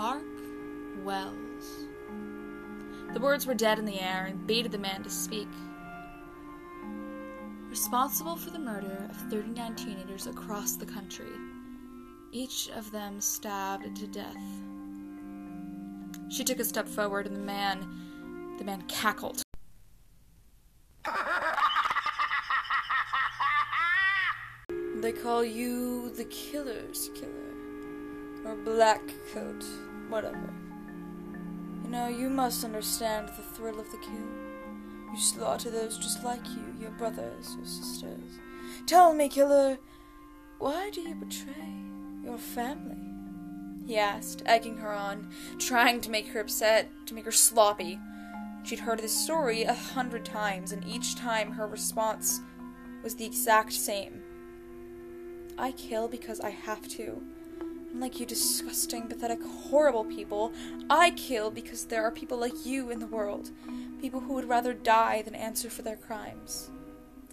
Park Wells. The words were dead in the air and baited the man to speak. Responsible for the murder of 39 teenagers across the country, each of them stabbed to death. She took a step forward and the man the man cackled. They call you the killer's killer. Or black coat, whatever. You know, you must understand the thrill of the kill. You slaughter those just like you, your brothers, your sisters. Tell me, killer, why do you betray your family? He asked, egging her on, trying to make her upset, to make her sloppy. She'd heard this story a hundred times, and each time her response was the exact same. I kill because I have to. Unlike you disgusting, pathetic, horrible people, I kill because there are people like you in the world. People who would rather die than answer for their crimes.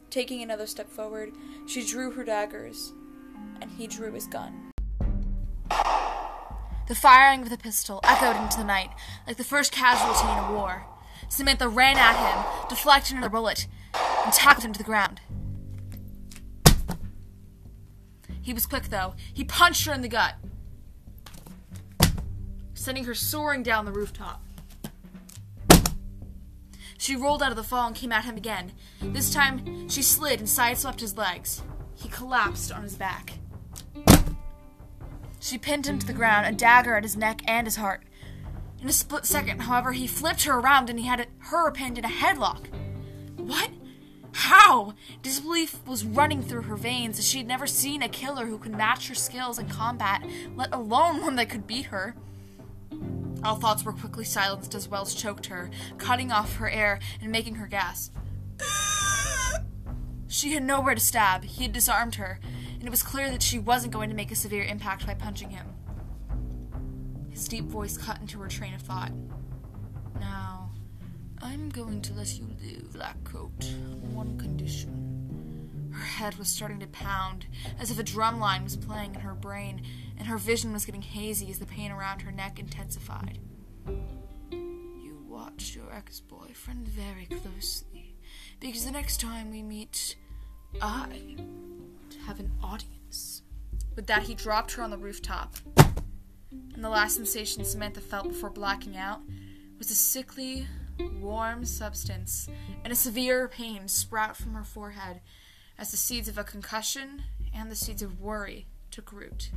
Taking another step forward, she drew her daggers, and he drew his gun. The firing of the pistol echoed into the night, like the first casualty in a war. Samantha ran at him, deflected another bullet, and tackled him to the ground. He was quick, though. He punched her in the gut, sending her soaring down the rooftop. She rolled out of the fall and came at him again. This time, she slid and sideswept his legs. He collapsed on his back. She pinned him to the ground, a dagger at his neck and his heart. In a split second, however, he flipped her around and he had her pinned in a headlock. What? How? Disbelief was running through her veins as she had never seen a killer who could match her skills in combat, let alone one that could beat her. All thoughts were quickly silenced as Wells choked her, cutting off her air and making her gasp. She had nowhere to stab. He had disarmed her, and it was clear that she wasn't going to make a severe impact by punching him. His deep voice cut into her train of thought. Now, I'm going to let you live, Black Coat, on one condition. Her head was starting to pound, as if a drum line was playing in her brain, and her vision was getting hazy as the pain around her neck intensified. You watch your ex boyfriend very closely, because the next time we meet, I have an audience. With that, he dropped her on the rooftop and the last sensation Samantha felt before blacking out was a sickly, warm substance and a severe pain sprout from her forehead as the seeds of a concussion and the seeds of worry took root.